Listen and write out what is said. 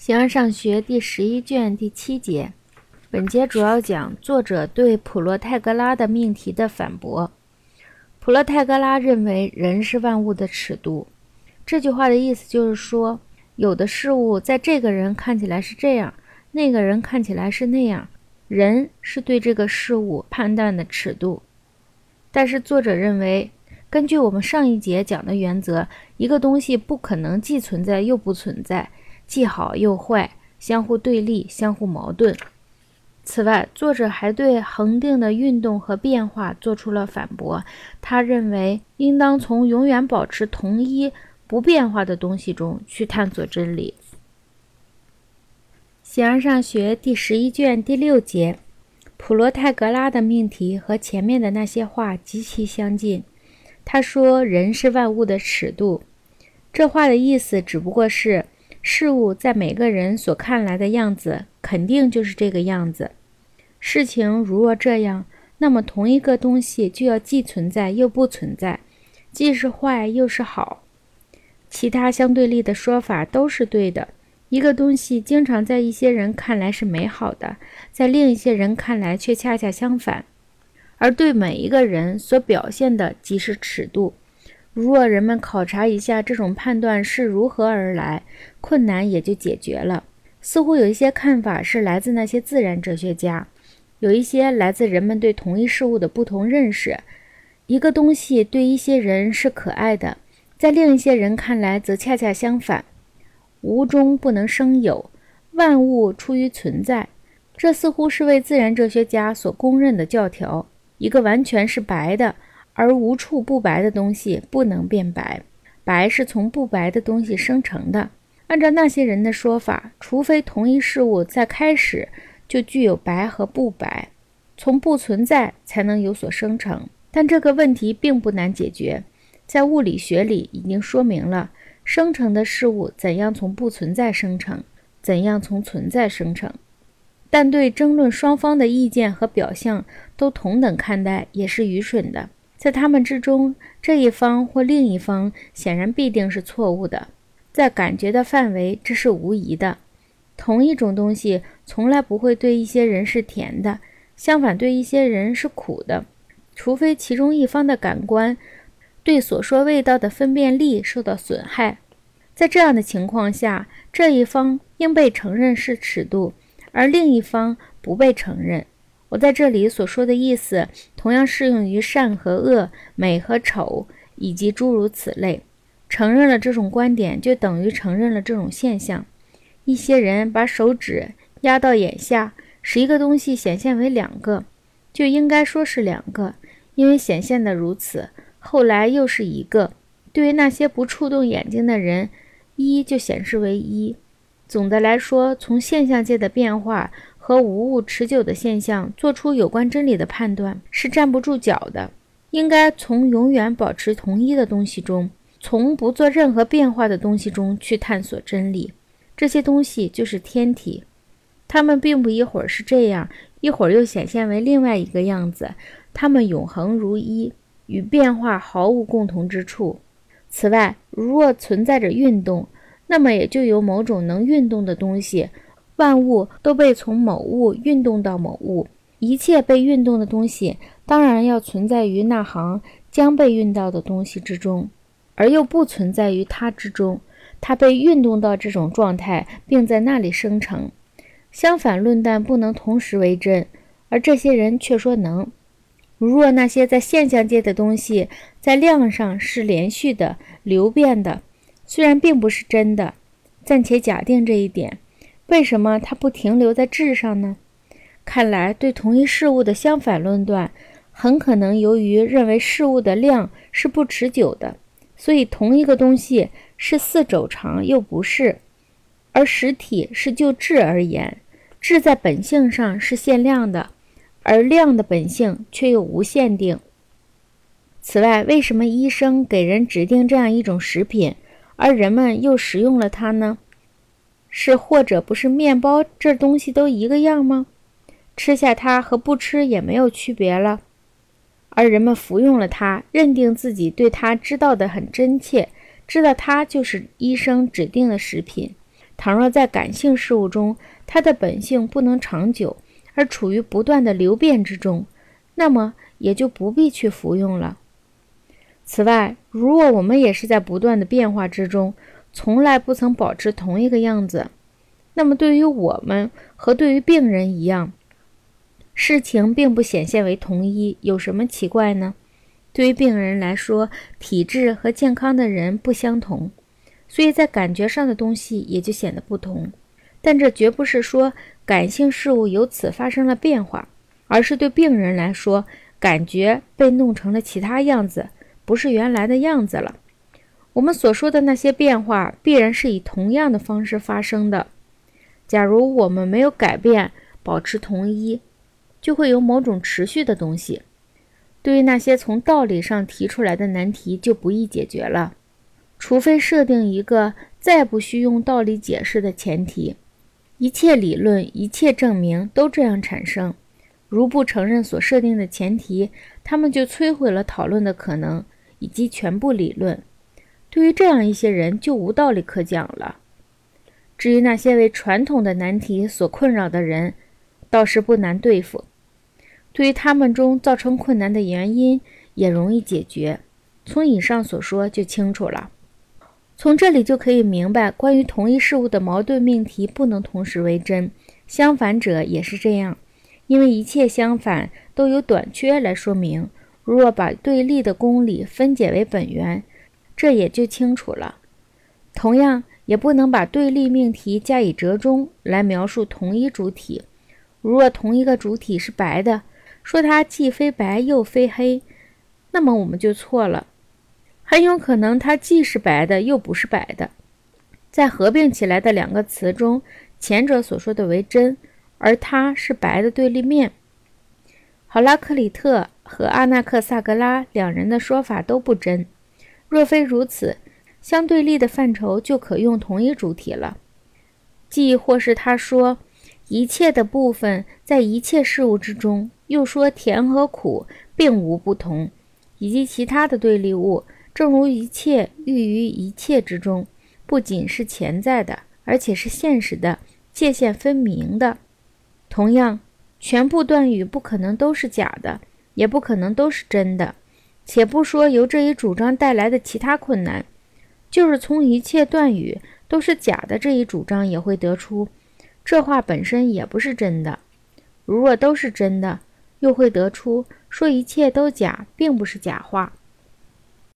形而上学第十一卷第七节，本节主要讲作者对普罗泰戈拉的命题的反驳。普罗泰戈拉认为人是万物的尺度。这句话的意思就是说，有的事物在这个人看起来是这样，那个人看起来是那样，人是对这个事物判断的尺度。但是作者认为，根据我们上一节讲的原则，一个东西不可能既存在又不存在。既好又坏，相互对立，相互矛盾。此外，作者还对恒定的运动和变化做出了反驳。他认为，应当从永远保持同一、不变化的东西中去探索真理。《形而上学》第十一卷第六节，普罗泰戈拉的命题和前面的那些话极其相近。他说：“人是万物的尺度。”这话的意思只不过是。事物在每个人所看来的样子，肯定就是这个样子。事情如若这样，那么同一个东西就要既存在又不存在，既是坏又是好。其他相对立的说法都是对的。一个东西经常在一些人看来是美好的，在另一些人看来却恰恰相反，而对每一个人所表现的即是尺度。如若人们考察一下这种判断是如何而来，困难也就解决了。似乎有一些看法是来自那些自然哲学家，有一些来自人们对同一事物的不同认识。一个东西对一些人是可爱的，在另一些人看来则恰恰相反。无中不能生有，万物出于存在，这似乎是为自然哲学家所公认的教条。一个完全是白的。而无处不白的东西不能变白，白是从不白的东西生成的。按照那些人的说法，除非同一事物在开始就具有白和不白，从不存在才能有所生成。但这个问题并不难解决，在物理学里已经说明了生成的事物怎样从不存在生成，怎样从存在生成。但对争论双方的意见和表象都同等看待，也是愚蠢的。在他们之中，这一方或另一方显然必定是错误的。在感觉的范围，这是无疑的。同一种东西从来不会对一些人是甜的，相反对一些人是苦的，除非其中一方的感官对所说味道的分辨力受到损害。在这样的情况下，这一方应被承认是尺度，而另一方不被承认。我在这里所说的意思，同样适用于善和恶、美和丑，以及诸如此类。承认了这种观点，就等于承认了这种现象。一些人把手指压到眼下，使一个东西显现为两个，就应该说是两个，因为显现的如此。后来又是一个。对于那些不触动眼睛的人，一就显示为一。总的来说，从现象界的变化。和无物持久的现象做出有关真理的判断是站不住脚的。应该从永远保持同一的东西中，从不做任何变化的东西中去探索真理。这些东西就是天体，它们并不一会儿是这样，一会儿又显现为另外一个样子。它们永恒如一，与变化毫无共同之处。此外，如若存在着运动，那么也就有某种能运动的东西。万物都被从某物运动到某物，一切被运动的东西当然要存在于那行将被运到的东西之中，而又不存在于它之中。它被运动到这种状态，并在那里生成。相反论断不能同时为真，而这些人却说能。如若那些在现象界的东西在量上是连续的、流变的，虽然并不是真的，暂且假定这一点。为什么它不停留在质上呢？看来，对同一事物的相反论断，很可能由于认为事物的量是不持久的，所以同一个东西是四肘长又不是。而实体是就质而言，质在本性上是限量的，而量的本性却又无限定。此外，为什么医生给人指定这样一种食品，而人们又食用了它呢？是或者不是面包这东西都一个样吗？吃下它和不吃也没有区别了，而人们服用了它，认定自己对它知道的很真切，知道它就是医生指定的食品。倘若在感性事物中，它的本性不能长久，而处于不断的流变之中，那么也就不必去服用了。此外，如果我们也是在不断的变化之中，从来不曾保持同一个样子，那么对于我们和对于病人一样，事情并不显现为同一，有什么奇怪呢？对于病人来说，体质和健康的人不相同，所以在感觉上的东西也就显得不同。但这绝不是说感性事物由此发生了变化，而是对病人来说，感觉被弄成了其他样子，不是原来的样子了。我们所说的那些变化，必然是以同样的方式发生的。假如我们没有改变，保持同一，就会有某种持续的东西。对于那些从道理上提出来的难题，就不易解决了，除非设定一个再不需用道理解释的前提。一切理论、一切证明都这样产生。如不承认所设定的前提，他们就摧毁了讨论的可能以及全部理论。对于这样一些人，就无道理可讲了。至于那些为传统的难题所困扰的人，倒是不难对付。对于他们中造成困难的原因也容易解决，从以上所说就清楚了。从这里就可以明白，关于同一事物的矛盾命题不能同时为真，相反者也是这样，因为一切相反都有短缺来说明。如若把对立的公理分解为本源，这也就清楚了。同样，也不能把对立命题加以折中来描述同一主体。如若同一个主体是白的，说它既非白又非黑，那么我们就错了。很有可能它既是白的又不是白的。在合并起来的两个词中，前者所说的为真，而它是白的对立面。好拉克里特和阿纳克萨格拉两人的说法都不真。若非如此，相对立的范畴就可用同一主体了，即或是他说一切的部分在一切事物之中。又说甜和苦并无不同，以及其他的对立物，正如一切寓于一切之中，不仅是潜在的，而且是现实的，界限分明的。同样，全部断语不可能都是假的，也不可能都是真的。且不说由这一主张带来的其他困难，就是从一切断语都是假的这一主张也会得出，这话本身也不是真的。如若都是真的。又会得出说一切都假，并不是假话。